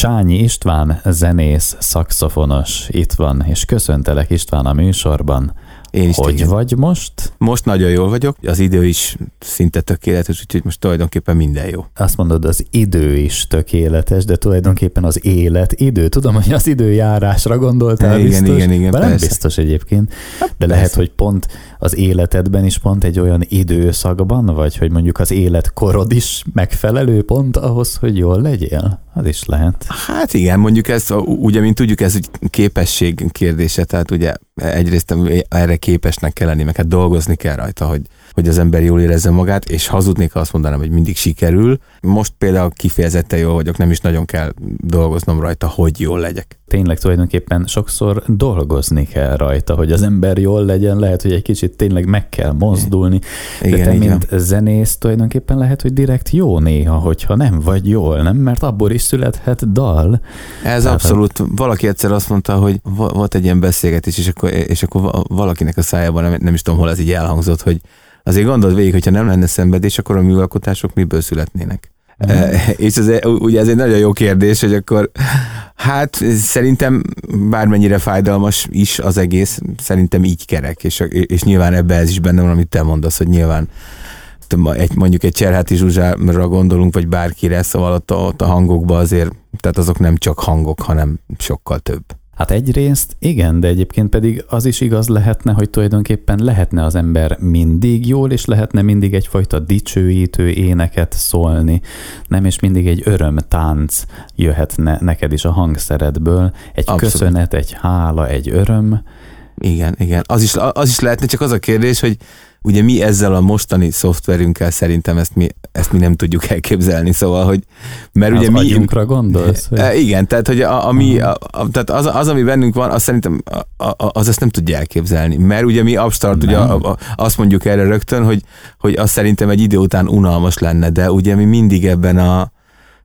Csányi István, zenész, szakszofonos itt van, és köszöntelek István a műsorban. Én is Hogy téged. vagy most? Most nagyon jól vagyok, az idő is szinte tökéletes, úgyhogy most tulajdonképpen minden jó. Azt mondod, az idő is tökéletes, de tulajdonképpen az élet idő. Tudom, hogy az időjárásra gondoltál Igen, biztos. igen, igen, de nem persze. biztos egyébként. De lehet, persze. hogy pont az életedben is pont egy olyan időszakban, vagy hogy mondjuk az életkorod is megfelelő pont ahhoz, hogy jól legyél. Az is lehet. Hát igen, mondjuk ez, ugye, mint tudjuk, ez egy képesség kérdése, tehát ugye egyrészt erre képesnek kell lenni, meg hát dolgozni kell rajta, hogy, hogy az ember jól érezze magát, és hazudnék, ha azt mondanám, hogy mindig sikerül. Most például kifejezetten jól vagyok, nem is nagyon kell dolgoznom rajta, hogy jól legyek. Tényleg tulajdonképpen sokszor dolgozni kell rajta, hogy az ember jól legyen, lehet, hogy egy kicsit tényleg meg kell mozdulni, de Igen, te, így mint zenész, tulajdonképpen lehet, hogy direkt jó néha, hogyha nem vagy jól, nem? Mert abból is születhet dal. Ez Tehát, abszolút, valaki egyszer azt mondta, hogy volt egy ilyen beszélgetés, és akkor, és akkor va- valakinek a szájában, nem, nem is tudom, hol ez így elhangzott, hogy azért gondold végig, hogyha nem lenne szenvedés, akkor a műalkotások miből születnének. Mhm. E, és ez, ugye ez egy nagyon jó kérdés, hogy akkor hát szerintem bármennyire fájdalmas is az egész, szerintem így kerek, és, és nyilván ebbe ez is benne van, amit te mondasz, hogy nyilván egy, mondjuk egy Cserháti Zsuzsára gondolunk, vagy bárkire, szóval ott, a- ott a hangokban azért, tehát azok nem csak hangok, hanem sokkal több. Hát egyrészt igen, de egyébként pedig az is igaz lehetne, hogy tulajdonképpen lehetne az ember mindig jól, és lehetne mindig egyfajta dicsőítő éneket szólni, nem, és mindig egy örömtánc jöhetne neked is a hangszeredből, egy Abszolút. köszönet, egy hála, egy öröm, Igen, igen. Az is, az is lehetne, csak az a kérdés, hogy ugye mi ezzel a mostani szoftverünkkel szerintem ezt mi, ezt mi nem tudjuk elképzelni, szóval, hogy mert az ugye mi... agyunkra gondolsz? Hogy... E, Igen, tehát, hogy a, ami, a, a, tehát az, az, ami bennünk van, azt szerintem a, a, az ezt nem tudja elképzelni. Mert ugye mi abstart, ugye Nem. a, a, azt mondjuk erre rögtön, hogy, hogy azt szerintem egy idő után unalmas lenne, de ugye mi mindig ebben a,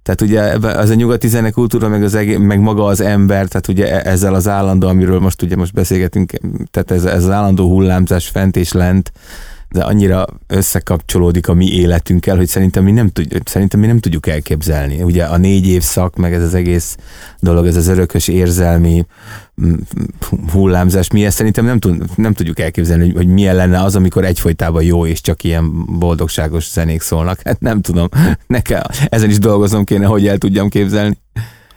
tehát ugye az a nyugati zenekultúra, meg, az egész, meg maga az ember, tehát ugye e- ezzel az állandó, amiről most ugye most beszélgetünk, tehát ez, ez az állandó hullámzás fent és lent, de annyira összekapcsolódik a mi életünkkel, hogy szerintem mi nem, tud, szerintem mi nem tudjuk elképzelni. Ugye a négy évszak, meg ez az egész dolog, ez az örökös érzelmi hullámzás, mi ezt szerintem nem, tud, nem tudjuk elképzelni, hogy, hogy milyen lenne az, amikor egyfolytában jó és csak ilyen boldogságos zenék szólnak. Hát nem tudom, nekem ezen is dolgoznom kéne, hogy el tudjam képzelni.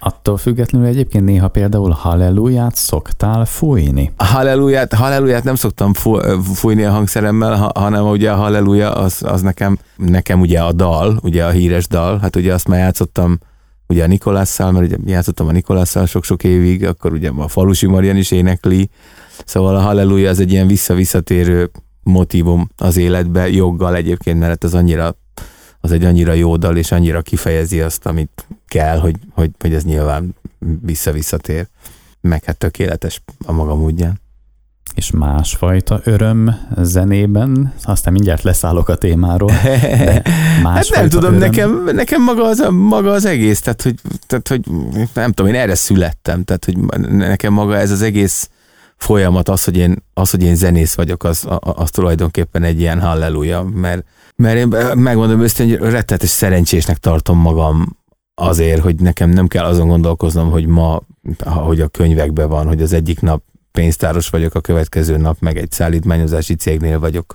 Attól függetlenül egyébként néha például halleluját szoktál fújni. A halleluját, nem szoktam fú- fújni a hangszeremmel, ha- hanem ugye a halleluja az, az nekem, nekem ugye a dal, ugye a híres dal, hát ugye azt már játszottam ugye a Nikolásszal, mert ugye játszottam a Nikolásszal sok-sok évig, akkor ugye a Falusi Marian is énekli, szóval a halleluja az egy ilyen vissza-visszatérő motivum az életbe, joggal egyébként, mert az annyira az egy annyira jó dal, és annyira kifejezi azt, amit kell, hogy, hogy, hogy ez nyilván vissza-visszatér. Meg hát tökéletes a maga módján. És másfajta öröm zenében, aztán mindjárt leszállok a témáról, de Hát nem tudom, öröm, nekem, nekem maga, az, maga az egész, tehát hogy, tehát hogy nem tudom, én erre születtem, tehát hogy nekem maga ez az egész folyamat, az, hogy én, az, hogy én zenész vagyok, az, az tulajdonképpen egy ilyen halleluja, mert, mert én megmondom őszintén, hogy rettetes szerencsésnek tartom magam azért, hogy nekem nem kell azon gondolkoznom, hogy ma, hogy a könyvekben van, hogy az egyik nap pénztáros vagyok, a következő nap meg egy szállítmányozási cégnél vagyok,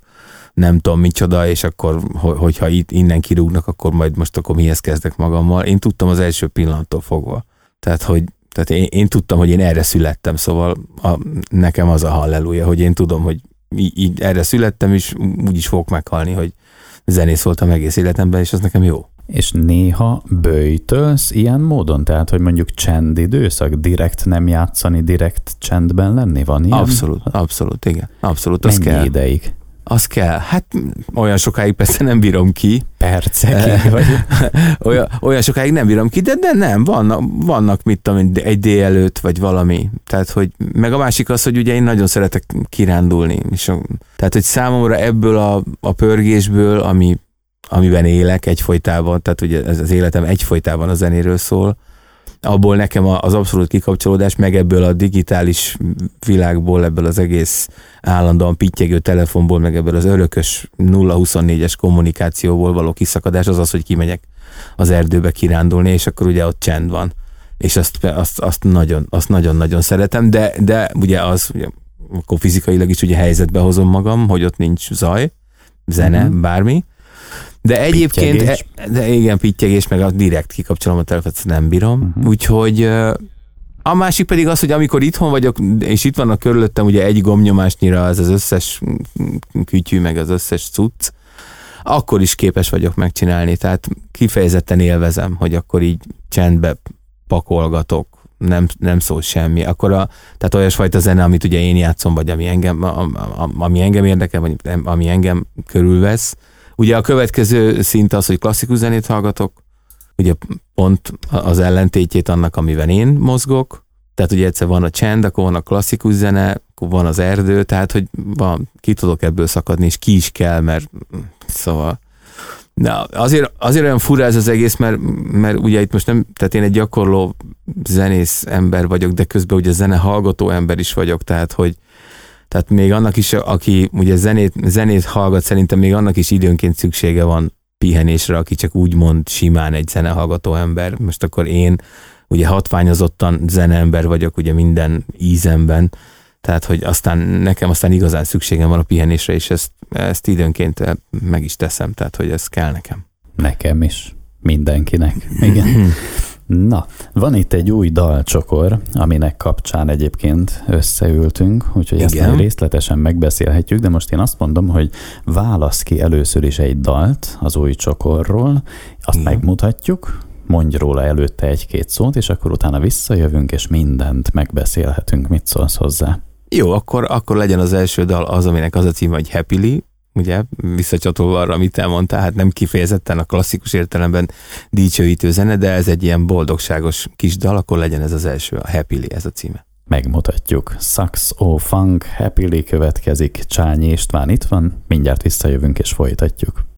nem tudom micsoda, és akkor, ho- hogyha itt innen kirúgnak, akkor majd most akkor mihez kezdek magammal. Én tudtam az első pillanattól fogva. Tehát, hogy tehát én, én tudtam, hogy én erre születtem, szóval a, nekem az a halleluja, hogy én tudom, hogy így, így erre születtem, és úgy is fogok meghalni, hogy zenész voltam egész életemben, és az nekem jó. És néha böjtölsz ilyen módon? Tehát, hogy mondjuk csendidőszak, direkt nem játszani, direkt csendben lenni? Van ilyen? Abszolút, abszolút, igen. Abszolút, az Mennyi kell. ideig? Az kell. Hát olyan sokáig persze nem bírom ki, Percekig? Vagy? olyan, olyan sokáig nem bírom ki, de, de nem, vannak, vannak mit tudom, egy délelőtt, vagy valami. Tehát, hogy, meg a másik az, hogy ugye én nagyon szeretek kirándulni. És tehát, hogy számomra ebből a, a pörgésből, ami, amiben élek egyfolytában, tehát ugye ez az életem egyfolytában a zenéről szól, abból nekem az abszolút kikapcsolódás, meg ebből a digitális világból, ebből az egész állandóan pittyegő telefonból, meg ebből az örökös 0-24-es kommunikációból való kiszakadás az az, hogy kimegyek az erdőbe kirándulni, és akkor ugye ott csend van. és azt, azt, azt nagyon, azt nagyon-nagyon szeretem, de, de ugye az, ugye, akkor fizikailag is ugye helyzetbe hozom magam, hogy ott nincs zaj, zene, uh-huh. bármi, de egyébként, e, de igen, pittyegés, meg a direkt kikapcsolom a telefont, nem bírom. Uh-huh. Úgyhogy a másik pedig az, hogy amikor itthon vagyok, és itt vannak körülöttem ugye egy gomnyomásnyira ez az összes kütyű, meg az összes cucc, akkor is képes vagyok megcsinálni. Tehát kifejezetten élvezem, hogy akkor így csendbe pakolgatok, nem, nem szól semmi. Akkor a, tehát olyasfajta zene, amit ugye én játszom, vagy ami engem, ami engem érdekel, vagy ami engem körülvesz, Ugye a következő szint az, hogy klasszikus zenét hallgatok, ugye pont az ellentétjét annak, amiben én mozgok, tehát ugye egyszer van a csend, akkor van a klasszikus zene, akkor van az erdő, tehát hogy van, ki tudok ebből szakadni, és ki is kell, mert szóval. De azért, azért olyan fura ez az egész, mert, mert ugye itt most nem, tehát én egy gyakorló zenész ember vagyok, de közben ugye zene hallgató ember is vagyok, tehát hogy, tehát még annak is, aki ugye zenét, zenét hallgat, szerintem még annak is időnként szüksége van pihenésre, aki csak úgy mond simán egy zenehallgató ember. Most akkor én ugye hatványozottan zeneember vagyok ugye minden ízemben, tehát hogy aztán nekem aztán igazán szükségem van a pihenésre, és ezt, ezt időnként meg is teszem, tehát hogy ez kell nekem. Nekem is. Mindenkinek. Igen. Na, van itt egy új dalcsokor, aminek kapcsán egyébként összeültünk, úgyhogy Igen. ezt még részletesen megbeszélhetjük, de most én azt mondom, hogy válasz ki először is egy dalt az új csokorról, azt Igen. megmutatjuk, mondj róla előtte egy-két szót, és akkor utána visszajövünk, és mindent megbeszélhetünk, mit szólsz hozzá. Jó, akkor, akkor legyen az első dal az, aminek az a címe, hogy Happily, ugye, visszacsatolva arra, amit elmondtál, hát nem kifejezetten a klasszikus értelemben dicsőítő zene, de ez egy ilyen boldogságos kis dal, akkor legyen ez az első, a Happily ez a címe. Megmutatjuk. Sax O Funk Happily következik. Csányi István itt van, mindjárt visszajövünk és folytatjuk.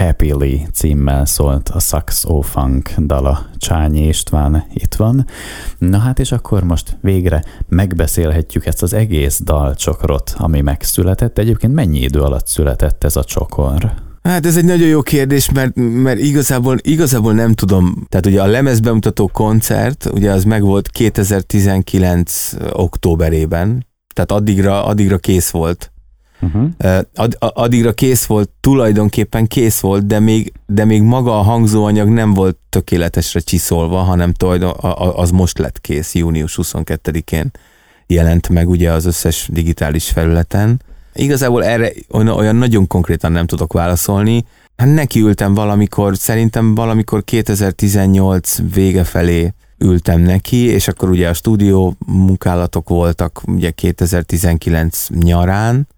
Happily címmel szólt a Saxo Funk dala. Csányi István itt van. Na hát és akkor most végre megbeszélhetjük ezt az egész dalcsokrot, ami megszületett. Egyébként mennyi idő alatt született ez a csokor? Hát ez egy nagyon jó kérdés, mert, mert igazából, igazából nem tudom. Tehát ugye a lemezbemutató koncert, ugye az megvolt 2019 októberében, tehát addigra, addigra kész volt Uh-huh. Ad, addigra kész volt, tulajdonképpen kész volt, de még, de még maga a hangzóanyag nem volt tökéletesre csiszolva, hanem tulajdon, az most lett kész, június 22-én jelent meg ugye az összes digitális felületen. Igazából erre olyan nagyon konkrétan nem tudok válaszolni. Hát nekiültem valamikor, szerintem valamikor 2018 vége felé ültem neki, és akkor ugye a stúdió munkálatok voltak ugye 2019 nyarán,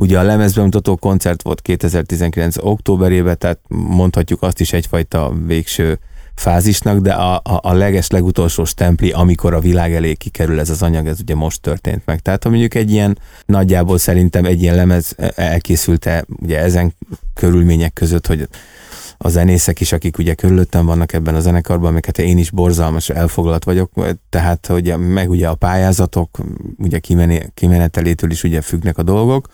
Ugye a lemezbemutató koncert volt 2019. októberében, tehát mondhatjuk azt is egyfajta végső fázisnak, de a, a, a leges legutolsó stempli, amikor a világ elé kikerül ez az anyag, ez ugye most történt meg. Tehát ha mondjuk egy ilyen, nagyjából szerintem egy ilyen lemez elkészült-e ugye ezen körülmények között, hogy a zenészek is, akik ugye körülöttem vannak ebben a zenekarban, amiket én is borzalmas elfoglalt vagyok, tehát hogy meg ugye a pályázatok, ugye kimenetelétől is ugye függnek a dolgok,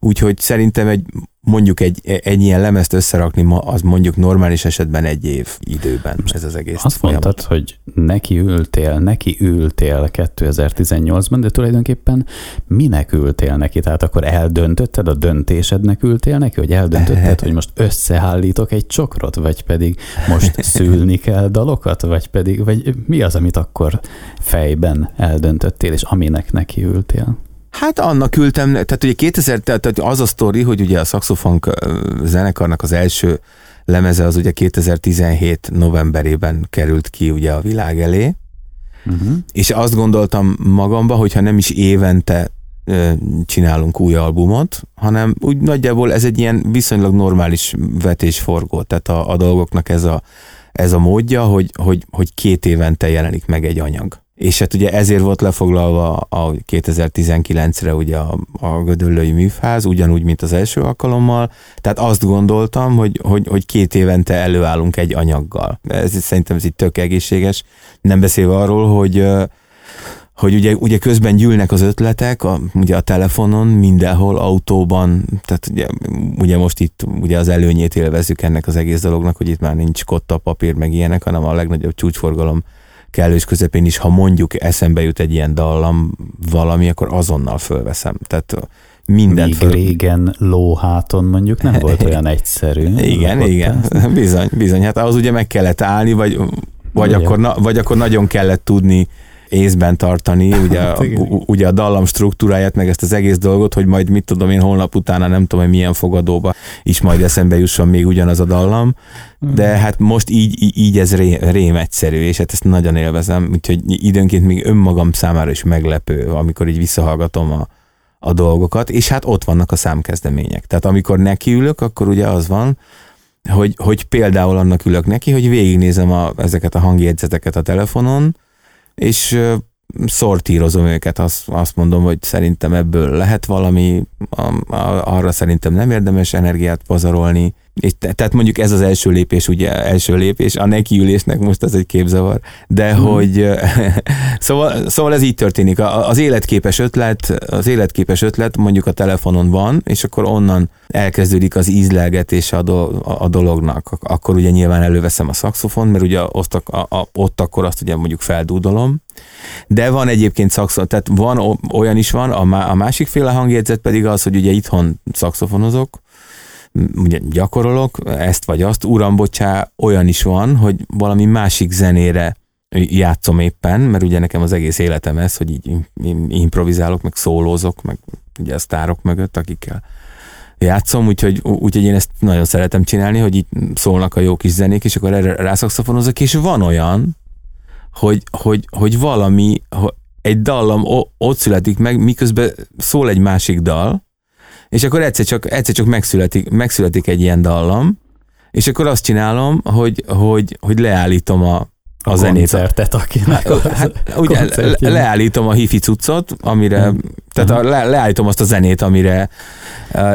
Úgyhogy szerintem egy mondjuk egy, egy ilyen lemezt összerakni, az mondjuk normális esetben egy év időben ez az egész Azt folyamat. mondtad, hogy neki ültél, neki ültél 2018-ban, de tulajdonképpen minek ültél neki? Tehát akkor eldöntötted, a döntésednek ültél neki, hogy eldöntötted, hogy most összeállítok egy csokrot, vagy pedig most szülni kell dalokat, vagy pedig, vagy mi az, amit akkor fejben eldöntöttél, és aminek neki ültél? Hát annak ültem, tehát ugye 2000, tehát az a sztori, hogy ugye a Saxofunk zenekarnak az első lemeze az ugye 2017 novemberében került ki ugye a világ elé, uh-huh. és azt gondoltam magamba, hogyha nem is évente csinálunk új albumot, hanem úgy nagyjából ez egy ilyen viszonylag normális vetésforgó, tehát a, a dolgoknak ez a, ez a módja, hogy, hogy, hogy két évente jelenik meg egy anyag és hát ugye ezért volt lefoglalva a 2019-re ugye a, a Gödöllői Műfáz, ugyanúgy, mint az első alkalommal, tehát azt gondoltam, hogy, hogy, hogy két évente előállunk egy anyaggal. Ez szerintem ez itt tök egészséges, nem beszélve arról, hogy hogy ugye, ugye közben gyűlnek az ötletek, a, ugye a telefonon, mindenhol, autóban, tehát ugye, ugye most itt ugye az előnyét élvezzük ennek az egész dolognak, hogy itt már nincs kotta, papír, meg ilyenek, hanem a legnagyobb csúcsforgalom kellős közepén is, ha mondjuk eszembe jut egy ilyen dallam valami, akkor azonnal fölveszem. Tehát mindent Míg föl... régen lóháton mondjuk nem volt olyan egyszerű. Igen, igen, bizony, bizony. Hát ahhoz ugye meg kellett állni, vagy, vagy, akkor, na, vagy akkor nagyon kellett tudni észben tartani, ugye, hát, ugye a dallam struktúráját, meg ezt az egész dolgot, hogy majd mit tudom én holnap utána nem tudom, hogy milyen fogadóba is majd eszembe jusson még ugyanaz a dallam, de hát most így, így ez ré, rém egyszerű, és hát ezt nagyon élvezem, úgyhogy időnként még önmagam számára is meglepő, amikor így visszahallgatom a, a dolgokat, és hát ott vannak a számkezdemények. Tehát amikor nekiülök, akkor ugye az van, hogy, hogy például annak ülök neki, hogy végignézem a, ezeket a hangjegyzeteket a telefonon, és szortírozom őket, azt, azt mondom, hogy szerintem ebből lehet valami, arra szerintem nem érdemes energiát pazarolni, tehát mondjuk ez az első lépés, ugye első lépés, a nekiülésnek most ez egy képzavar, de hmm. hogy szóval, szóval ez így történik. Az életképes ötlet, az életképes ötlet mondjuk a telefonon van, és akkor onnan elkezdődik az ízlelgetés a, do, a dolognak. Akkor ugye nyilván előveszem a szakszofon, mert ugye ott, a, a, ott akkor azt ugye mondjuk feldúdolom, de van egyébként szakszofon, tehát van olyan is van, a, a másik féle hangjegyzet pedig az, hogy ugye itthon szakszofonozok, gyakorolok, ezt vagy azt, uram, bocsá, olyan is van, hogy valami másik zenére játszom éppen, mert ugye nekem az egész életem ez, hogy így improvizálok, meg szólózok, meg ugye a sztárok mögött, akikkel játszom, úgyhogy, úgyhogy én ezt nagyon szeretem csinálni, hogy így szólnak a jó kis zenék, és akkor erre rászakszafonozok, és van olyan, hogy, hogy, hogy valami, egy dallam ott születik meg, miközben szól egy másik dal, és akkor egyszer csak, egyszer csak megszületik, megszületik egy ilyen dallam, és akkor azt csinálom, hogy, hogy, hogy leállítom a, a, a zenét. koncertet, akinek hát, hát, ugye le, leállítom a hifi cuccot, amire, hmm. tehát a, le, leállítom azt a zenét, amire,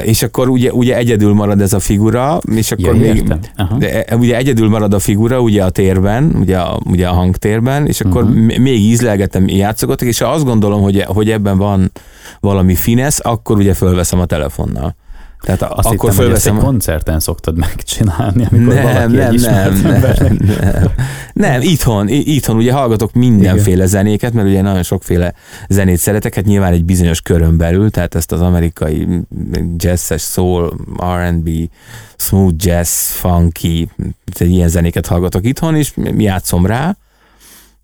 és akkor ugye, ugye egyedül marad ez a figura, és akkor ja, még, de, e, ugye egyedül marad a figura ugye a térben, ugye a, ugye a hangtérben, és akkor uh-huh. még ízlelgetem, játszogatok, és ha azt gondolom, hogy, hogy ebben van valami finesz, akkor ugye fölveszem a telefonnal. Tehát Azt akkor hittem, fölveszem... Hogy ezt egy koncerten szoktad megcsinálni, amikor nem, valaki nem, nem, nem, nem, nem, itthon, itthon ugye hallgatok mindenféle Igen. zenéket, mert ugye nagyon sokféle zenét szeretek, hát nyilván egy bizonyos körön belül, tehát ezt az amerikai jazzes, soul, R&B, smooth jazz, funky, tehát ilyen zenéket hallgatok itthon, és játszom rá,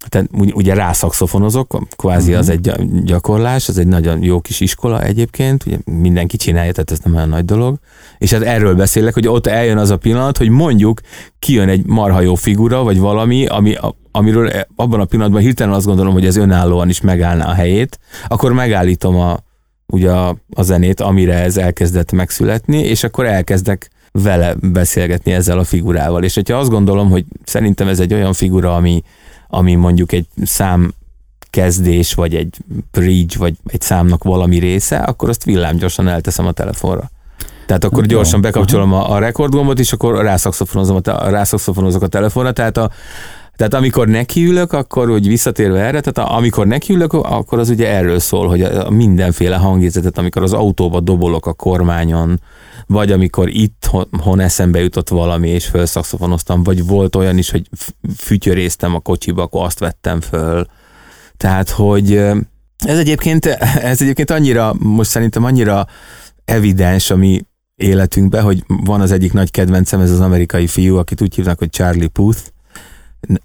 tehát ugye rászakszofonozok, kvázi uh-huh. az egy gyakorlás, az egy nagyon jó kis iskola egyébként, ugye mindenki csinálja, tehát ez nem olyan nagy dolog, és hát erről beszélek, hogy ott eljön az a pillanat, hogy mondjuk kijön egy marha jó figura, vagy valami, ami, amiről abban a pillanatban hirtelen azt gondolom, hogy ez önállóan is megállná a helyét, akkor megállítom a, ugye a, a zenét, amire ez elkezdett megszületni, és akkor elkezdek vele beszélgetni ezzel a figurával. És hogyha azt gondolom, hogy szerintem ez egy olyan figura, ami, ami mondjuk egy szám kezdés, vagy egy bridge, vagy egy számnak valami része, akkor azt villámgyorsan elteszem a telefonra. Tehát akkor gyorsan bekapcsolom a, a rekordgombot, és akkor rászakszofonozom a, rászakszofonozok a telefonra, tehát a, tehát amikor nekiülök, akkor úgy visszatérve erre, tehát amikor nekiülök, akkor az ugye erről szól, hogy a mindenféle hangérzetet, amikor az autóba dobolok a kormányon, vagy amikor itt hon eszembe jutott valami, és felszakszofonoztam, vagy volt olyan is, hogy fütyöréztem a kocsiba, akkor azt vettem föl. Tehát, hogy ez egyébként, ez egyébként annyira, most szerintem annyira evidens a mi életünkben, hogy van az egyik nagy kedvencem, ez az amerikai fiú, akit úgy hívnak, hogy Charlie Puth.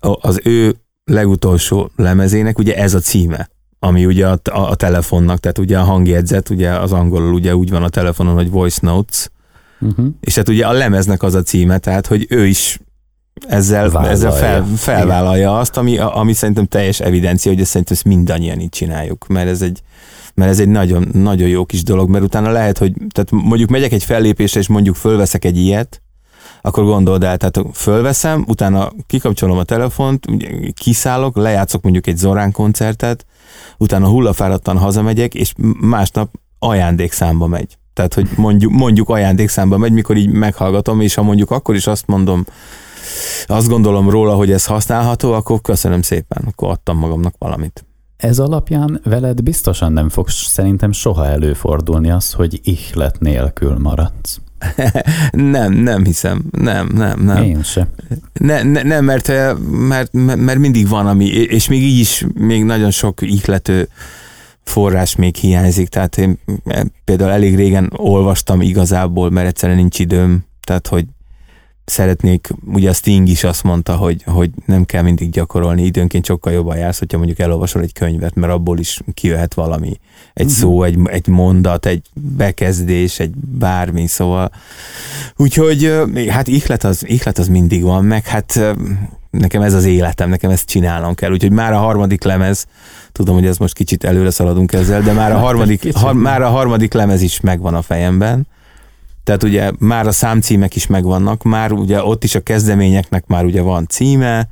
Az ő legutolsó lemezének ugye ez a címe ami ugye a, a, a telefonnak, tehát ugye a hangjegyzet, ugye az angolul ugye úgy van a telefonon, hogy voice notes, uh-huh. és hát ugye a lemeznek az a címe, tehát hogy ő is ezzel, ezzel fel, felvállalja Igen. azt, ami, ami szerintem teljes evidencia, hogy ezt szerintem ezt mindannyian így csináljuk, mert ez egy, mert ez egy nagyon, nagyon jó kis dolog, mert utána lehet, hogy tehát mondjuk megyek egy fellépésre, és mondjuk fölveszek egy ilyet, akkor gondold el, tehát fölveszem, utána kikapcsolom a telefont, kiszállok, lejátszok mondjuk egy Zorán koncertet, utána hullafáradtan hazamegyek, és másnap ajándékszámba megy. Tehát, hogy mondjuk, mondjuk ajándékszámba megy, mikor így meghallgatom, és ha mondjuk akkor is azt mondom, azt gondolom róla, hogy ez használható, akkor köszönöm szépen, akkor adtam magamnak valamit. Ez alapján veled biztosan nem fog szerintem soha előfordulni az, hogy ihlet nélkül maradsz. nem, nem hiszem. Nem, nem, nem. Én sem. Ne, ne, nem, mert, mert, mert mindig van, ami, és még így is még nagyon sok ihlető forrás még hiányzik, tehát én például elég régen olvastam igazából, mert egyszerűen nincs időm, tehát hogy szeretnék, ugye a Sting is azt mondta, hogy, hogy nem kell mindig gyakorolni, időnként sokkal jobban jársz, hogyha mondjuk elolvasol egy könyvet, mert abból is kijöhet valami. Egy uh-huh. szó, egy, egy mondat, egy bekezdés, egy bármi, szóval. Úgyhogy hát ihlet az, ihlet az mindig van, meg hát nekem ez az életem, nekem ezt csinálnom kell, úgyhogy már a harmadik lemez, tudom, hogy ez most kicsit előre szaladunk ezzel, de már a harmadik, har, már a harmadik lemez is megvan a fejemben, tehát ugye már a számcímek is megvannak, már ugye ott is a kezdeményeknek már ugye van címe,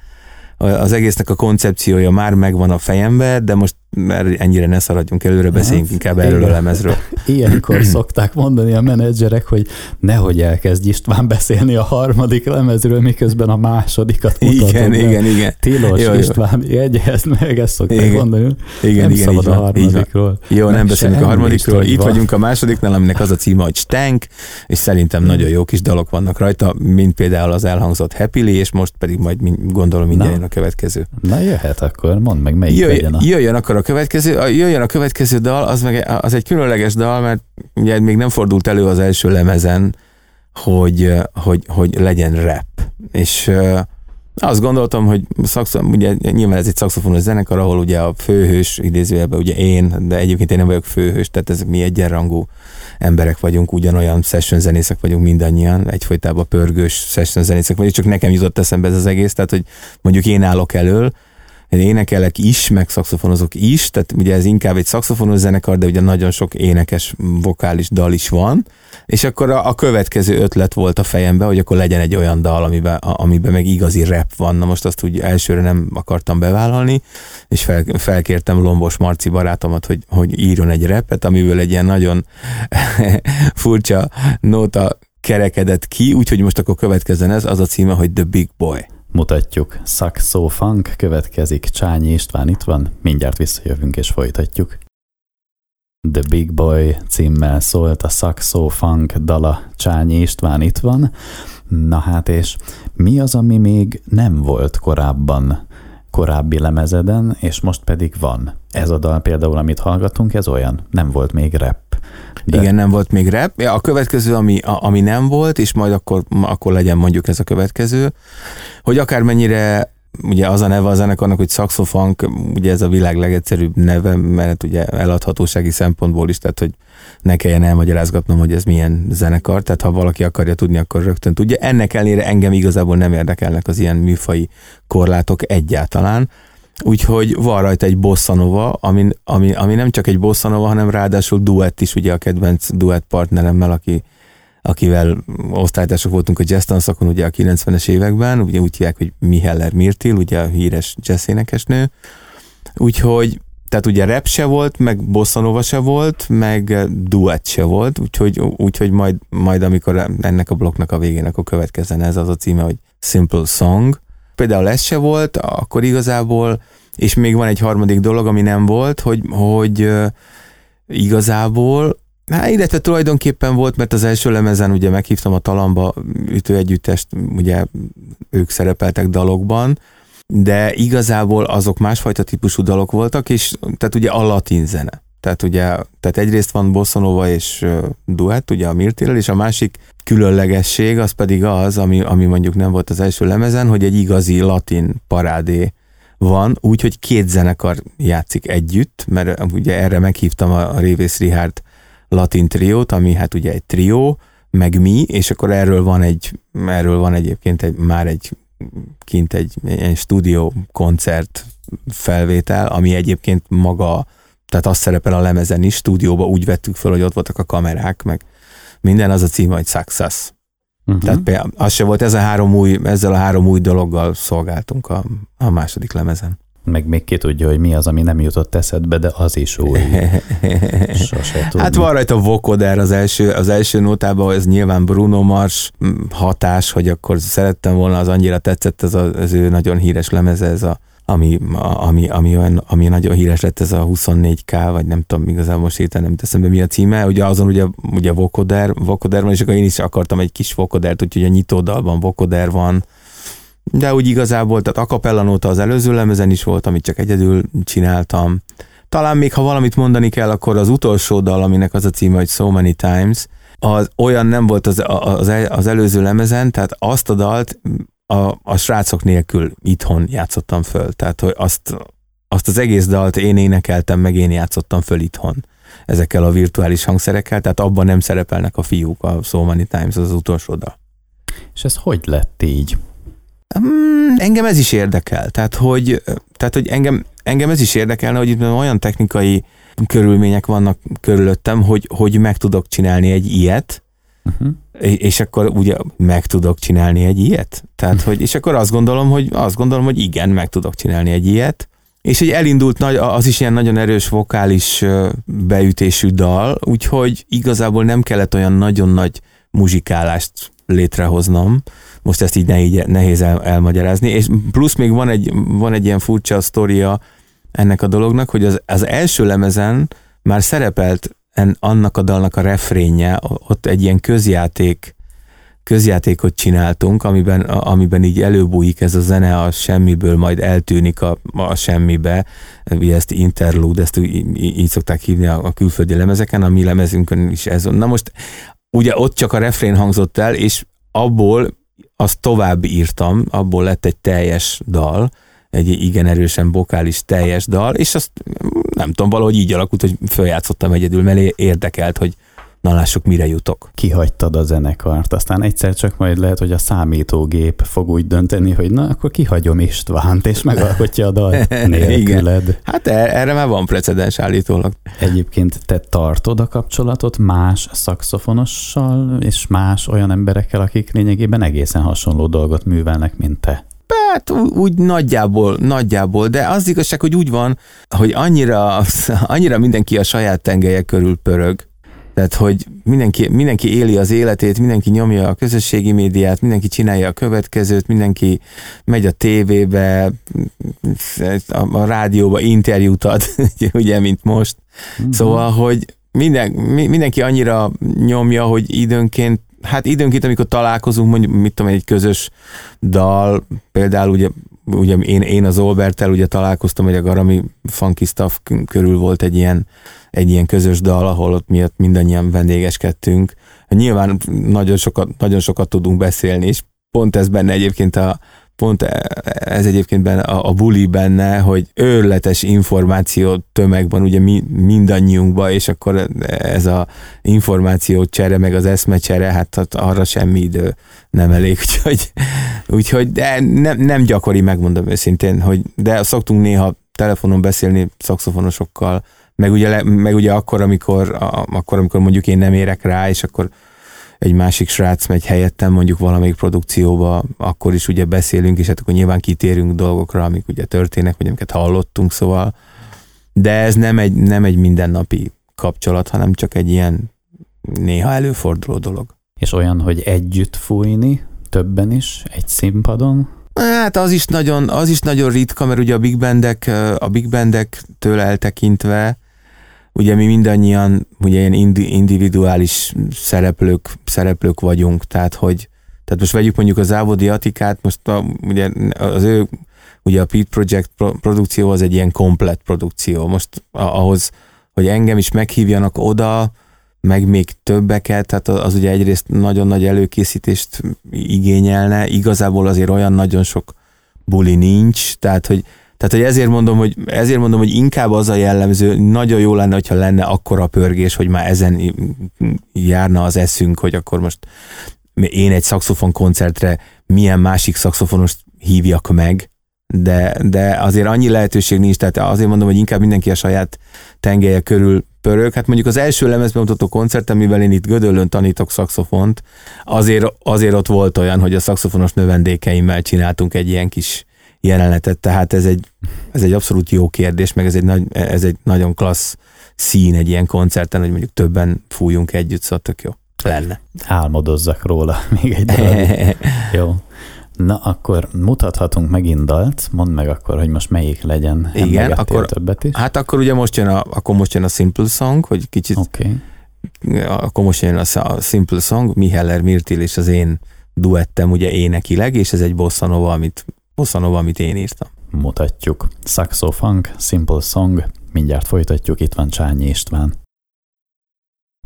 az egésznek a koncepciója már megvan a fejembe, de most mert ennyire ne szaladjunk előre, beszéljünk hát, inkább erről a lemezről. Ilyenkor szokták mondani a menedzserek, hogy nehogy elkezdj István beszélni a harmadik lemezről, miközben a másodikat mutatod. Igen, igen, igen. Tilos jó, jó. István, jegyezd meg, ezt szokták igen. mondani. Igen, nem igen, szabad a harmadikról. Jó, nem beszélünk a harmadikról. Itt van. vagyunk a másodiknál, aminek az a címe, hogy Stank, és szerintem hmm. nagyon jó kis dalok vannak rajta, mint például az elhangzott Happily, és most pedig majd gondolom mindjárt a következő. Na jöhet akkor, mondd meg, melyik Jöjj, legyen a... Jöjjön akkor a következő, a, jöjjön a következő dal, az, meg, az egy különleges dal, mert ugye még nem fordult elő az első lemezen, hogy, hogy, hogy legyen rap. És azt gondoltam, hogy szakszom, ugye nyilván ez egy szakszofonos zenekar, ahol ugye a főhős, idézőjelben ugye én, de egyébként én nem vagyok főhős, tehát ez mi egyenrangú emberek vagyunk, ugyanolyan session zenészek vagyunk mindannyian, egyfolytában pörgős session zenészek vagyunk, csak nekem jutott eszembe ez az egész, tehát hogy mondjuk én állok elől, énekelek is, meg szakszofonozok is, tehát ugye ez inkább egy szakszofonos zenekar, de ugye nagyon sok énekes, vokális dal is van, és akkor a, a következő ötlet volt a fejembe, hogy akkor legyen egy olyan dal, amiben, amiben meg igazi rap van. Na most azt úgy elsőre nem akartam bevállalni, és fel, felkértem Lombos Marci barátomat, hogy, hogy írjon egy repet, amiből egy ilyen nagyon furcsa nóta kerekedett ki, úgyhogy most akkor következzen ez, az a címe, hogy The Big Boy mutatjuk. Saxo Funk következik, Csányi István itt van, mindjárt visszajövünk és folytatjuk. The Big Boy címmel szólt a Saxo Funk dala, Csányi István itt van. Na hát és mi az, ami még nem volt korábban korábbi lemezeden, és most pedig van. Ez a dal például, amit hallgatunk, ez olyan, nem volt még rap. De... Igen, nem volt még rap. A következő, ami, a, ami nem volt, és majd akkor, akkor legyen mondjuk ez a következő, hogy akármennyire ugye az a neve a zenekarnak, hogy saxofunk, ugye ez a világ legegyszerűbb neve, mert ugye eladhatósági szempontból is, tehát hogy ne kelljen elmagyarázgatnom, hogy ez milyen zenekar, tehát ha valaki akarja tudni, akkor rögtön tudja. Ennek ellenére engem igazából nem érdekelnek az ilyen műfai korlátok egyáltalán, úgyhogy van rajta egy bossanova, ami, ami, ami nem csak egy bossanova, hanem ráadásul duett is, ugye a kedvenc duett partneremmel, aki akivel osztálytársak voltunk a jazz tanszakon ugye a 90-es években, ugye úgy hívják, hogy Miheller Mirtil, ugye a híres jazz énekesnő. Úgyhogy tehát ugye rap se volt, meg bossanova se volt, meg duett se volt, úgyhogy, úgyhogy majd, majd amikor ennek a blokknak a végén akkor következzen ez az a címe, hogy Simple Song. Például ez se volt, akkor igazából, és még van egy harmadik dolog, ami nem volt, hogy, hogy igazából Hát, illetve tulajdonképpen volt, mert az első lemezen ugye meghívtam a Talamba ütőegyüttest, ugye ők szerepeltek dalokban, de igazából azok másfajta típusú dalok voltak, és tehát ugye a latin zene. Tehát ugye, tehát egyrészt van bosszanova és duett, ugye a Mirtillel, és a másik különlegesség az pedig az, ami, ami mondjuk nem volt az első lemezen, hogy egy igazi latin parádé van, úgyhogy két zenekar játszik együtt, mert ugye erre meghívtam a, a Révész Richard latin triót, ami hát ugye egy trió, meg mi, és akkor erről van egy, erről van egyébként egy, már egy kint egy, egy stúdió koncert felvétel, ami egyébként maga, tehát azt szerepel a lemezen is, stúdióba úgy vettük föl, hogy ott voltak a kamerák, meg minden az a cím, hogy Success. Uh-huh. Tehát például az se volt, ez a három új, ezzel a három új dologgal szolgáltunk a, a második lemezen. Meg még ki tudja, hogy mi az, ami nem jutott eszedbe, de az is új. Sose Hát van rajta vokoder az első, az első nótában, ez nyilván Bruno Mars hatás, hogy akkor szerettem volna, az annyira tetszett az, a, az ő nagyon híres lemeze, ez a ami, ami, ami, olyan, ami nagyon híres lett, ez a 24K, vagy nem tudom, igazából most hirtelen nem teszem be mi a címe, ugye azon ugye, ugye Vokoder, Vokoder van, és akkor én is akartam egy kis Vokodert, úgyhogy a nyitódalban Vokoder van, de úgy igazából, tehát Acapella nóta az előző lemezen is volt, amit csak egyedül csináltam. Talán még ha valamit mondani kell, akkor az utolsó dal, aminek az a címe, hogy So Many Times, az olyan nem volt az, az, az előző lemezen, tehát azt a dalt a, a srácok nélkül itthon játszottam föl. Tehát, hogy azt, azt az egész dalt én énekeltem, meg én játszottam föl itthon ezekkel a virtuális hangszerekkel, tehát abban nem szerepelnek a fiúk, a So Many Times az, az utolsó dal. És ez hogy lett így? Um, engem ez is érdekel, tehát hogy, tehát, hogy engem, engem ez is érdekelne, hogy itt olyan technikai körülmények vannak körülöttem, hogy, hogy meg tudok csinálni egy ilyet, uh-huh. és akkor ugye meg tudok csinálni egy ilyet. Tehát, hogy, és akkor azt gondolom, hogy azt gondolom, hogy igen, meg tudok csinálni egy ilyet. És egy elindult nagy, az is ilyen nagyon erős vokális beütésű dal, úgyhogy igazából nem kellett olyan nagyon nagy muzsikálást létrehoznom. Most ezt így nehéz, nehéz el, elmagyarázni. És plusz még van egy, van egy ilyen furcsa sztoria ennek a dolognak, hogy az, az első lemezen már szerepelt en, annak a dalnak a refrénje, ott egy ilyen közjáték, közjátékot csináltunk, amiben, amiben így előbújik ez a zene a semmiből, majd eltűnik a, a semmibe. Ugye ezt interlude, ezt így, így szokták hívni a, a külföldi lemezeken, a mi lemezünkön is ez. Na most ugye ott csak a refrén hangzott el, és abból azt tovább írtam, abból lett egy teljes dal, egy igen erősen bokális teljes dal, és azt nem tudom, valahogy így alakult, hogy följátszottam egyedül, mert érdekelt, hogy na lássuk, mire jutok. Kihagytad a zenekart, aztán egyszer csak majd lehet, hogy a számítógép fog úgy dönteni, hogy na, akkor kihagyom Istvánt, és megalkotja a dal nélküled. Igen. Hát er- erre már van precedens állítólag. Egyébként te tartod a kapcsolatot más szakszofonossal, és más olyan emberekkel, akik lényegében egészen hasonló dolgot művelnek, mint te? Hát úgy nagyjából, nagyjából, de az igazság, hogy úgy van, hogy annyira, annyira mindenki a saját tengelye körül pörög, tehát, hogy mindenki, mindenki éli az életét, mindenki nyomja a közösségi médiát, mindenki csinálja a következőt, mindenki megy a tévébe, a, a rádióba interjút ad, ugye, mint most. Uh-huh. Szóval, hogy minden, mindenki annyira nyomja, hogy időnként hát időnként, amikor találkozunk, mondjuk, mit tudom, egy közös dal, például ugye, ugye én, én az Olbertel ugye találkoztam, hogy a Garami Funky Stuff körül volt egy ilyen, egy ilyen közös dal, ahol ott miatt mindannyian vendégeskedtünk. Nyilván nagyon sokat, nagyon sokat tudunk beszélni, és pont ez benne egyébként a, pont ez egyébként benne, a, a buli benne, hogy őrletes információ tömeg van ugye mi, mindannyiunkban, és akkor ez a információ csere, meg az eszmecsere, hát, hát arra semmi idő nem elég, úgyhogy, úgyhogy de nem, nem gyakori, megmondom őszintén, hogy de szoktunk néha telefonon beszélni szakszofonosokkal, meg ugye, meg ugye akkor, amikor, akkor, amikor mondjuk én nem érek rá, és akkor egy másik srác megy helyettem mondjuk valamelyik produkcióba, akkor is ugye beszélünk, és hát akkor nyilván kitérünk dolgokra, amik ugye történnek, vagy amiket hallottunk, szóval de ez nem egy, nem egy mindennapi kapcsolat, hanem csak egy ilyen néha előforduló dolog. És olyan, hogy együtt fújni, többen is, egy színpadon? Hát az is nagyon, az is nagyon ritka, mert ugye a big bandek, a big bandektől eltekintve ugye mi mindannyian ugye ilyen individuális szereplők, szereplők vagyunk, tehát hogy tehát most vegyük mondjuk az Ávodi Atikát, most a, ugye az ő, ugye a Pete Project produkció az egy ilyen komplet produkció. Most ahhoz, hogy engem is meghívjanak oda, meg még többeket, tehát az ugye egyrészt nagyon nagy előkészítést igényelne, igazából azért olyan nagyon sok buli nincs, tehát hogy tehát, hogy ezért mondom, hogy, ezért mondom, hogy inkább az a jellemző, nagyon jó lenne, hogyha lenne akkora pörgés, hogy már ezen járna az eszünk, hogy akkor most én egy szakszofon koncertre milyen másik szakszofonost hívjak meg, de, de azért annyi lehetőség nincs, tehát azért mondom, hogy inkább mindenki a saját tengelye körül pörög. Hát mondjuk az első lemezben mutató koncerten, mivel én itt Gödöllön tanítok szakszofont, azért, azért ott volt olyan, hogy a szakszofonos növendékeimmel csináltunk egy ilyen kis jelenetet, tehát ez egy, ez egy abszolút jó kérdés, meg ez egy, nagy, ez egy nagyon klassz szín egy ilyen koncerten, hogy mondjuk többen fújunk együtt, szóval tök jó lenne. Álmodozzak róla még egy darab. jó. Na, akkor mutathatunk megint dalt, mondd meg akkor, hogy most melyik legyen. Igen, akkor, többet is. hát akkor ugye most jön a, akkor most jön a Simple Song, hogy kicsit. Okay. akkor most jön a Simple Song, Miheller Mirtil és az én duettem ugye énekileg, és ez egy bossa nova, amit, bossa nova, amit én írtam. Mutatjuk. Saxo Funk, Simple Song, mindjárt folytatjuk, itt van Csányi István.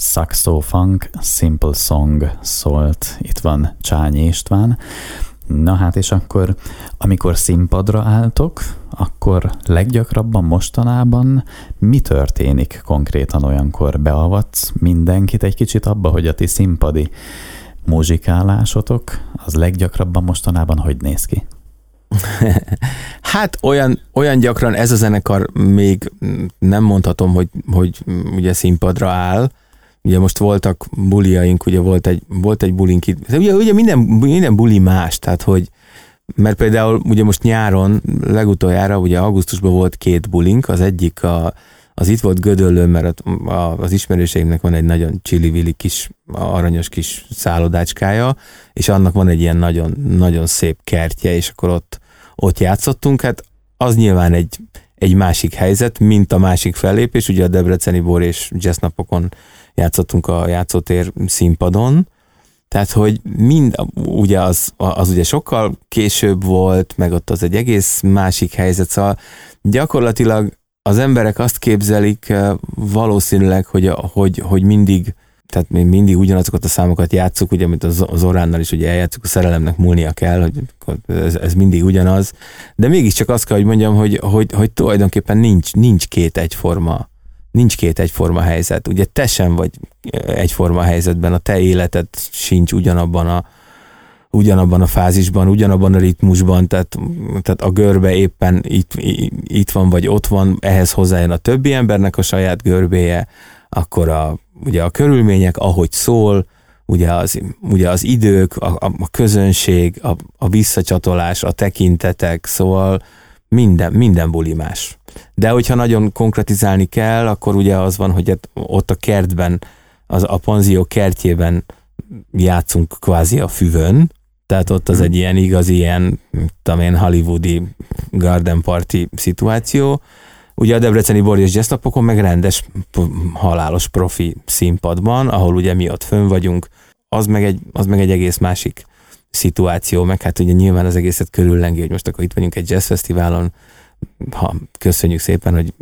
Saxo Funk, Simple Song szólt, itt van Csányi István. Na hát és akkor, amikor színpadra álltok, akkor leggyakrabban mostanában mi történik konkrétan olyankor? Beavatsz mindenkit egy kicsit abba, hogy a ti színpadi muzsikálásotok, az leggyakrabban mostanában hogy néz ki? hát olyan, olyan gyakran ez a zenekar még nem mondhatom, hogy, hogy ugye színpadra áll, Ugye most voltak buliaink, ugye volt egy, volt egy bulink itt. Ugye, ugye minden, minden buli más, tehát hogy mert például ugye most nyáron legutoljára, ugye augusztusban volt két bulink, az egyik a, az itt volt Gödöllőn, mert az ismerőseimnek van egy nagyon csili kis, aranyos kis szállodácskája, és annak van egy ilyen nagyon, nagyon szép kertje, és akkor ott, ott játszottunk, hát az nyilván egy, egy másik helyzet, mint a másik fellépés, ugye a Debreceni Bor és Jazz napokon játszottunk a játszótér színpadon, tehát, hogy mind, ugye az, az ugye sokkal később volt, meg ott az egy egész másik helyzet, szóval gyakorlatilag az emberek azt képzelik eh, valószínűleg, hogy, hogy, hogy mindig, tehát még mindig ugyanazokat a számokat játszuk, ugye, mint az, Oránnal is ugye eljátszuk, a szerelemnek múlnia kell, hogy ez, ez mindig ugyanaz, de mégiscsak azt kell, hogy mondjam, hogy, hogy, hogy tulajdonképpen nincs, nincs két egyforma nincs két egyforma helyzet. Ugye te sem vagy egyforma helyzetben, a te életed sincs ugyanabban a, ugyanabban a fázisban, ugyanabban a ritmusban, tehát, tehát a görbe éppen itt, itt van, vagy ott van, ehhez hozzájön a többi embernek a saját görbéje, akkor a, ugye a körülmények, ahogy szól, ugye az, ugye az idők, a, a közönség, a, a visszacsatolás, a tekintetek, szóval minden, minden buli más. De hogyha nagyon konkretizálni kell, akkor ugye az van, hogy ott a kertben, az a panzió kertjében játszunk kvázi a füvön, tehát ott az hmm. egy ilyen igazi, ilyen, tudom én, hollywoodi garden party szituáció. Ugye a Debreceni Bor és Jazz napokon meg rendes, halálos profi színpadban, ahol ugye mi ott fönn vagyunk, az meg egy, az meg egy egész másik szituáció, meg hát ugye nyilván az egészet körüllengi, hogy most akkor itt vagyunk egy jazzfesztiválon, ha köszönjük szépen, hogy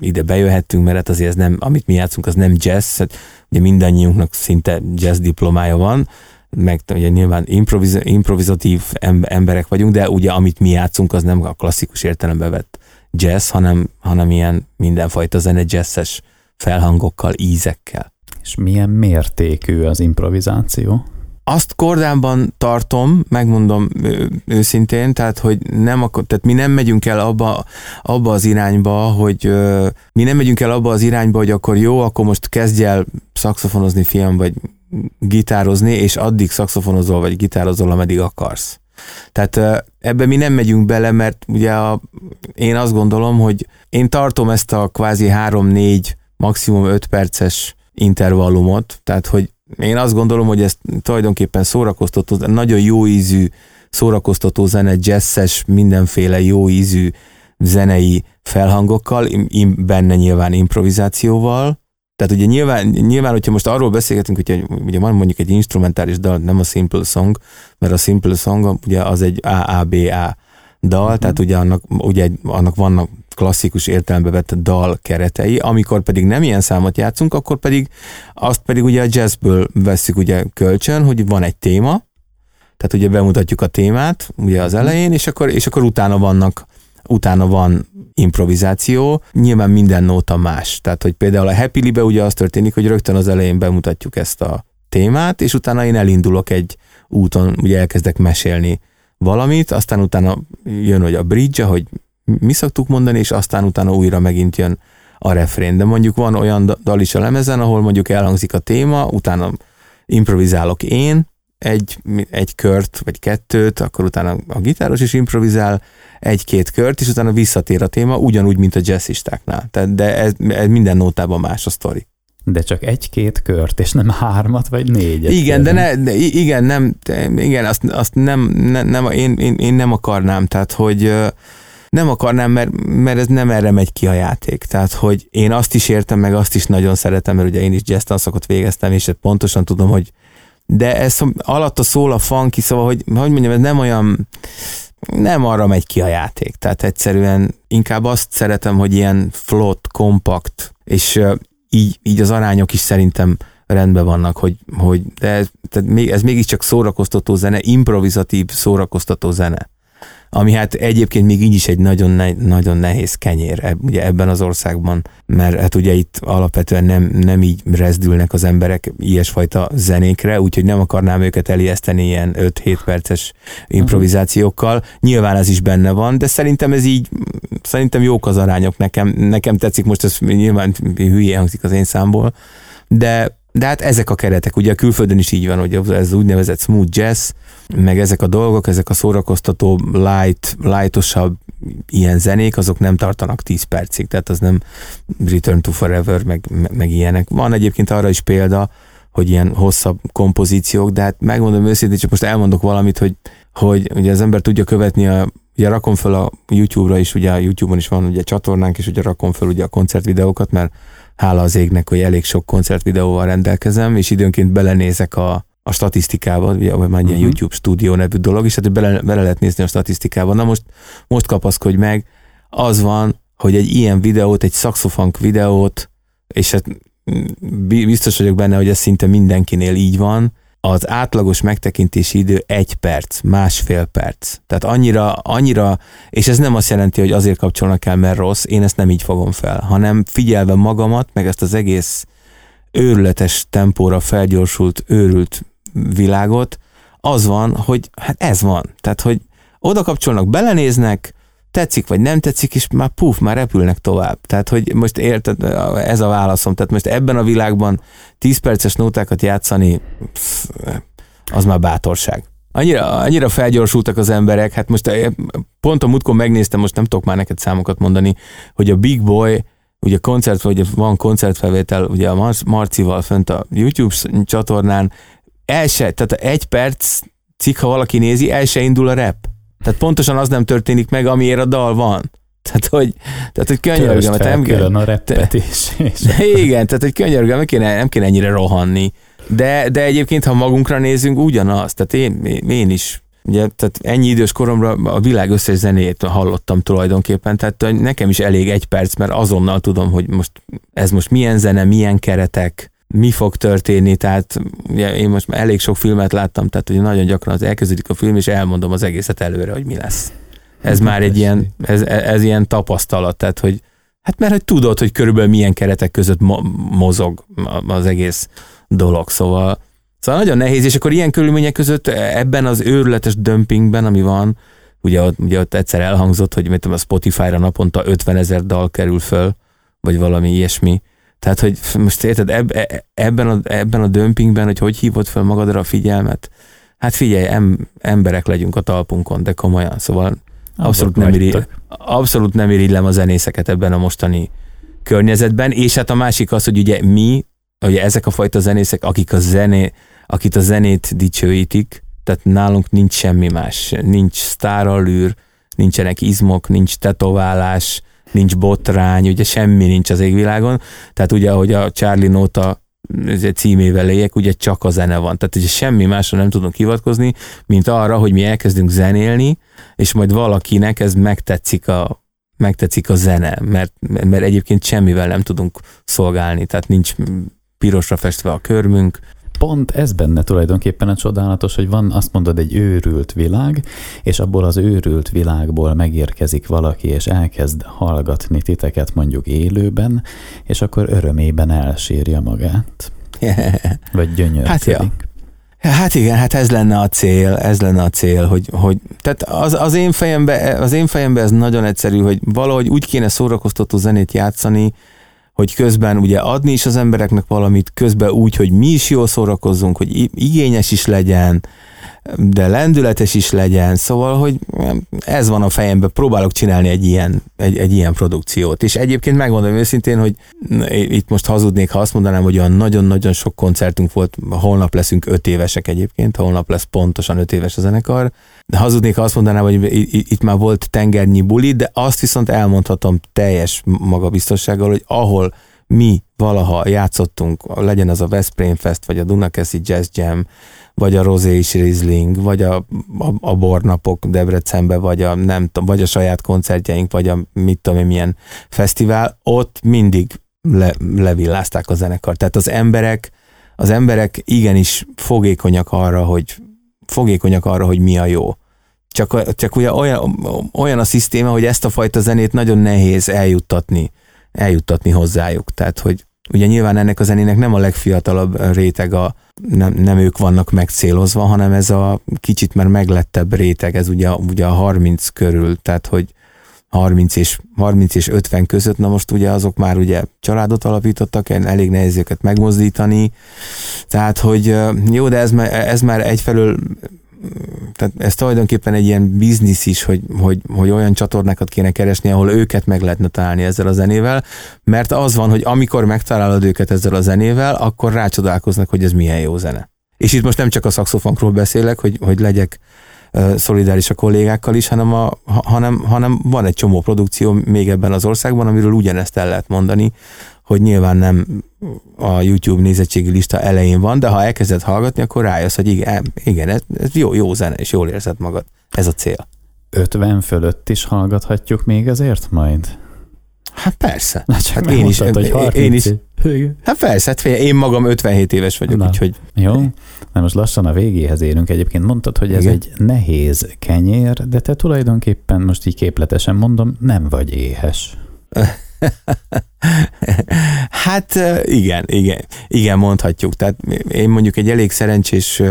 ide bejöhettünk, mert hát azért ez nem, amit mi játszunk, az nem jazz, hát ugye mindannyiunknak szinte jazz diplomája van, meg ugye nyilván improviz, improvizatív emberek vagyunk, de ugye amit mi játszunk, az nem a klasszikus értelembe vett jazz, hanem, hanem ilyen mindenfajta zene jazzes felhangokkal, ízekkel. És milyen mértékű az improvizáció? azt kordában tartom, megmondom őszintén, tehát hogy nem akar, tehát mi nem megyünk el abba, abba az irányba, hogy mi nem megyünk el abba az irányba, hogy akkor jó, akkor most kezdj el szakszofonozni, fiam, vagy gitározni, és addig szakszofonozol, vagy gitározol, ameddig akarsz. Tehát ebbe mi nem megyünk bele, mert ugye a, én azt gondolom, hogy én tartom ezt a kvázi 3-4, maximum 5 perces intervallumot, tehát hogy én azt gondolom, hogy ez tulajdonképpen szórakoztató, nagyon jó ízű szórakoztató zene, jazzes, mindenféle jó ízű zenei felhangokkal, benne nyilván improvizációval. Tehát ugye nyilván, nyilván hogyha most arról beszélgetünk, hogy ugye van mondjuk egy instrumentális dal, nem a Simple Song, mert a Simple Song ugye az egy AABA dal, uh-huh. tehát ugye annak, ugye annak vannak klasszikus értelembe vett dal keretei, amikor pedig nem ilyen számot játszunk, akkor pedig azt pedig ugye a jazzből veszük ugye kölcsön, hogy van egy téma, tehát ugye bemutatjuk a témát ugye az elején, és akkor, és akkor utána vannak, utána van improvizáció, nyilván minden nóta más. Tehát, hogy például a Happy Libe ugye az történik, hogy rögtön az elején bemutatjuk ezt a témát, és utána én elindulok egy úton, ugye elkezdek mesélni valamit, aztán utána jön, hogy a bridge, hogy mi szoktuk mondani, és aztán utána újra megint jön a refrén. De mondjuk van olyan dal is a lemezen, ahol mondjuk elhangzik a téma, utána improvizálok én, egy, egy kört, vagy kettőt, akkor utána a gitáros is improvizál egy-két kört, és utána visszatér a téma, ugyanúgy, mint a jazzistáknál. Tehát, de ez, ez minden nótában más a sztori. De csak egy-két kört, és nem hármat vagy négyet. Igen, de, ne, de igen, nem, igen, azt, azt nem, nem, nem én, én, én, nem akarnám, tehát hogy nem akarnám, mert, mert ez nem erre megy ki a játék. Tehát, hogy én azt is értem, meg azt is nagyon szeretem, mert ugye én is jazz tanszakot végeztem, és pontosan tudom, hogy de ez alatta szól a funky, szóval, hogy, hogy mondjam, ez nem olyan, nem arra megy ki a játék. Tehát egyszerűen inkább azt szeretem, hogy ilyen flott, kompakt, és így, így az arányok is szerintem rendben vannak, hogy, hogy de ez, tehát még, ez mégiscsak szórakoztató zene, improvizatív szórakoztató zene ami hát egyébként még így is egy nagyon, ne, nagyon nehéz kenyér ugye ebben az országban, mert hát ugye itt alapvetően nem, nem így rezdülnek az emberek ilyesfajta zenékre, úgyhogy nem akarnám őket elijeszteni ilyen 5-7 perces improvizációkkal. Nyilván ez is benne van, de szerintem ez így, szerintem jók az arányok nekem, nekem tetszik, most ez nyilván hülye hangzik az én számból, de de hát ezek a keretek, ugye a külföldön is így van, hogy ez úgynevezett smooth jazz, meg ezek a dolgok, ezek a szórakoztató, light, lightosabb ilyen zenék, azok nem tartanak 10 percig, tehát az nem Return to Forever, meg, meg, meg ilyenek. Van egyébként arra is példa, hogy ilyen hosszabb kompozíciók, de hát megmondom őszintén, csak most elmondok valamit, hogy, hogy ugye az ember tudja követni a Ugye rakom fel a YouTube-ra is, ugye a YouTube-on is van ugye csatornánk, és ugye rakom fel ugye a koncertvideókat, mert hála az égnek, hogy elég sok koncertvideóval rendelkezem, és időnként belenézek a, a statisztikába, ugye, vagy már uh-huh. YouTube stúdió nevű dolog, és hát bele, bele lehet nézni a statisztikába. Na most, most kapaszkodj meg, az van, hogy egy ilyen videót, egy saxofunk videót, és hát biztos vagyok benne, hogy ez szinte mindenkinél így van, az átlagos megtekintési idő egy perc, másfél perc. Tehát annyira, annyira, és ez nem azt jelenti, hogy azért kapcsolnak el, mert rossz, én ezt nem így fogom fel, hanem figyelve magamat, meg ezt az egész őrületes tempóra felgyorsult, őrült világot, az van, hogy hát ez van. Tehát, hogy oda kapcsolnak, belenéznek, tetszik vagy nem tetszik, és már puf, már repülnek tovább. Tehát, hogy most érted, ez a válaszom. Tehát most ebben a világban 10 perces nótákat játszani, pff, az már bátorság. Annyira, annyira felgyorsultak az emberek, hát most eh, pont a múltkor megnéztem, most nem tudok már neked számokat mondani, hogy a Big Boy, ugye koncert, vagy van koncertfelvétel, ugye a Marcival fönt a YouTube csatornán, el se, tehát egy perc cikk, ha valaki nézi, el se indul a rep. Tehát pontosan az nem történik meg, amiért a dal van. Tehát, hogy, tehát, hogy könyörgöm, hát nem kell. a reppetés. Igen, tehát, hogy könyörgöm, nem kéne, nem kéne ennyire rohanni. De, de egyébként, ha magunkra nézünk, ugyanaz. Tehát én, én is Ugye, tehát ennyi idős koromra a világ összes zenét hallottam tulajdonképpen, tehát nekem is elég egy perc, mert azonnal tudom, hogy most ez most milyen zene, milyen keretek, mi fog történni, tehát ugye én most már elég sok filmet láttam, tehát ugye nagyon gyakran az elkezdődik a film, és elmondom az egészet előre, hogy mi lesz. Ez már egy ilyen, ez, ez ilyen tapasztalat, tehát hogy hát mert hogy tudod, hogy körülbelül milyen keretek között mo- mozog az egész dolog, szóval Szóval nagyon nehéz, és akkor ilyen körülmények között ebben az őrületes dömpingben, ami van, ugye ott, ugye ott egyszer elhangzott, hogy mit a Spotify-ra naponta 50 ezer dal kerül föl, vagy valami ilyesmi, tehát, hogy most érted, eb, e, ebben, a, ebben a dömpingben, hogy hogy hívod fel magadra a figyelmet, hát figyelj, em, emberek legyünk a talpunkon, de komolyan, szóval abszolút nem, iri, abszolút nem irigylem a zenészeket ebben a mostani környezetben, és hát a másik az, hogy ugye mi, ugye ezek a fajta zenészek, akik a zené, akit a zenét dicsőítik, tehát nálunk nincs semmi más, nincs sztáralűr, nincsenek izmok, nincs tetoválás, nincs botrány, ugye semmi nincs az égvilágon, tehát ugye ahogy a Charlie Nota címével éljek, ugye csak a zene van. Tehát ugye semmi másra nem tudunk hivatkozni, mint arra, hogy mi elkezdünk zenélni, és majd valakinek ez megtetszik a, megtetszik a zene, mert, mert egyébként semmivel nem tudunk szolgálni, tehát nincs pirosra festve a körmünk, pont ez benne tulajdonképpen a csodálatos, hogy van, azt mondod, egy őrült világ, és abból az őrült világból megérkezik valaki, és elkezd hallgatni titeket mondjuk élőben, és akkor örömében elsírja magát. Vagy gyönyörködik. Hát, ja. Hát igen, hát ez lenne a cél, ez lenne a cél, hogy, hogy tehát az, az, én fejembe, az én fejembe ez nagyon egyszerű, hogy valahogy úgy kéne szórakoztató zenét játszani, hogy közben ugye adni is az embereknek valamit, közben úgy, hogy mi is jól szórakozzunk, hogy igényes is legyen, de lendületes is legyen, szóval, hogy ez van a fejemben, próbálok csinálni egy ilyen, egy, egy ilyen produkciót. És egyébként megmondom őszintén, hogy itt most hazudnék, ha azt mondanám, hogy olyan nagyon-nagyon sok koncertünk volt, holnap leszünk öt évesek egyébként, holnap lesz pontosan öt éves a zenekar, de hazudnék, ha azt mondanám, hogy itt már volt tengernyi buli, de azt viszont elmondhatom teljes magabiztossággal, hogy ahol mi valaha játszottunk, legyen az a Veszprém Fest, vagy a Dunakeszi Jazz Jam, vagy a Rosé és Riesling, vagy a, a, a bornapok Debrecenbe, vagy a, nem tudom, vagy a saját koncertjeink, vagy a mit tudom én milyen fesztivál, ott mindig le, levillázták a zenekar. Tehát az emberek, az emberek igenis fogékonyak arra, hogy fogékonyak arra, hogy mi a jó. Csak, csak ugye olyan, olyan a szisztéma, hogy ezt a fajta zenét nagyon nehéz eljuttatni, eljuttatni hozzájuk. Tehát, hogy ugye nyilván ennek a zenének nem a legfiatalabb réteg a, nem, nem ők vannak megcélozva, hanem ez a kicsit már meglettebb réteg, ez ugye, ugye a 30 körül, tehát hogy 30 és, 30 és 50 között, na most ugye azok már ugye családot alapítottak, elég nehéz őket megmozdítani, tehát hogy jó, de ez, ez már egyfelől tehát ez tulajdonképpen egy ilyen biznisz is, hogy, hogy, hogy olyan csatornákat kéne keresni, ahol őket meg lehetne találni ezzel a zenével, mert az van, hogy amikor megtalálod őket ezzel a zenével, akkor rácsodálkoznak, hogy ez milyen jó zene. És itt most nem csak a szaxofonkról beszélek, hogy, hogy legyek szolidáris a kollégákkal is, hanem, a, hanem, hanem van egy csomó produkció még ebben az országban, amiről ugyanezt el lehet mondani, hogy nyilván nem a YouTube nézettségi lista elején van, de ha elkezded hallgatni, akkor rájössz, hogy igen, igen ez, ez jó, jó zene, és jól érzed magad. Ez a cél. 50 fölött is hallgathatjuk még ezért majd? Hát persze. Na csak hát én is, hogy 30 én is. Hát persze, hát én magam 57 éves vagyok, Na, úgyhogy... Jó, na most lassan a végéhez érünk. Egyébként mondtad, hogy ez Igen. egy nehéz kenyér, de te tulajdonképpen most így képletesen mondom, nem vagy éhes. hát igen, igen, igen, mondhatjuk. Tehát én mondjuk egy elég szerencsés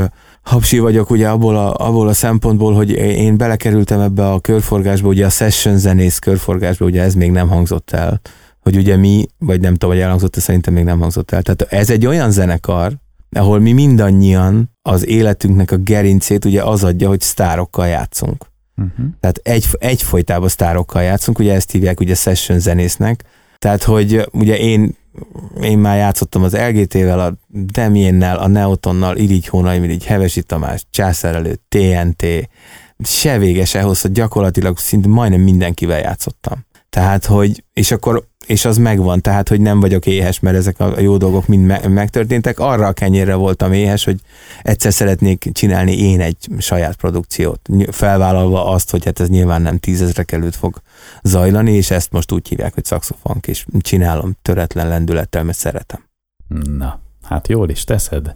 hapsi vagyok ugye abból a, abból a szempontból, hogy én belekerültem ebbe a körforgásba, ugye a session zenész körforgásba, ugye ez még nem hangzott el, hogy ugye mi, vagy nem tudom, hogy elhangzott, szerintem még nem hangzott el. Tehát ez egy olyan zenekar, ahol mi mindannyian az életünknek a gerincét ugye az adja, hogy sztárokkal játszunk. Uh-huh. Tehát egy, egyfolytában sztárokkal játszunk, ugye ezt hívják ugye session zenésznek, tehát hogy ugye én én már játszottam az LGT-vel, a Demiennel, a Neotonnal, Irigy Hónai, Irigy Hevesi Tamás, Császár előtt, TNT, se vége, se hosszú, gyakorlatilag szinte majdnem mindenkivel játszottam. Tehát, hogy, és akkor, és az megvan, tehát, hogy nem vagyok éhes, mert ezek a jó dolgok mind me- megtörténtek. Arra a kenyérre voltam éhes, hogy egyszer szeretnék csinálni én egy saját produkciót, felvállalva azt, hogy hát ez nyilván nem tízezre előtt fog zajlani, és ezt most úgy hívják, hogy szaxofonk, és csinálom töretlen lendülettel, mert szeretem. Na, hát jól is teszed.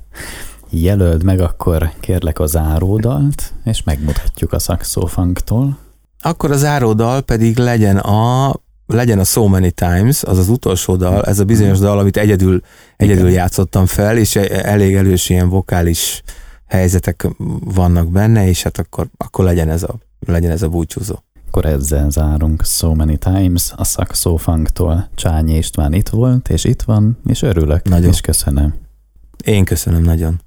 Jelöld meg akkor kérlek a záródalt, és megmutatjuk a szaxofunktól. Akkor a záródal pedig legyen a legyen a So Many Times, az az utolsó dal, ez a bizonyos dal, amit egyedül, egyedül játszottam fel, és e- elég elős ilyen vokális helyzetek vannak benne, és hát akkor, akkor legyen, ez a, legyen ez a búcsúzó. Akkor ezzel zárunk So Many Times, a Saxofunktól Csányi István itt volt, és itt van, és örülök, nagyon. és köszönöm. Én köszönöm nagyon.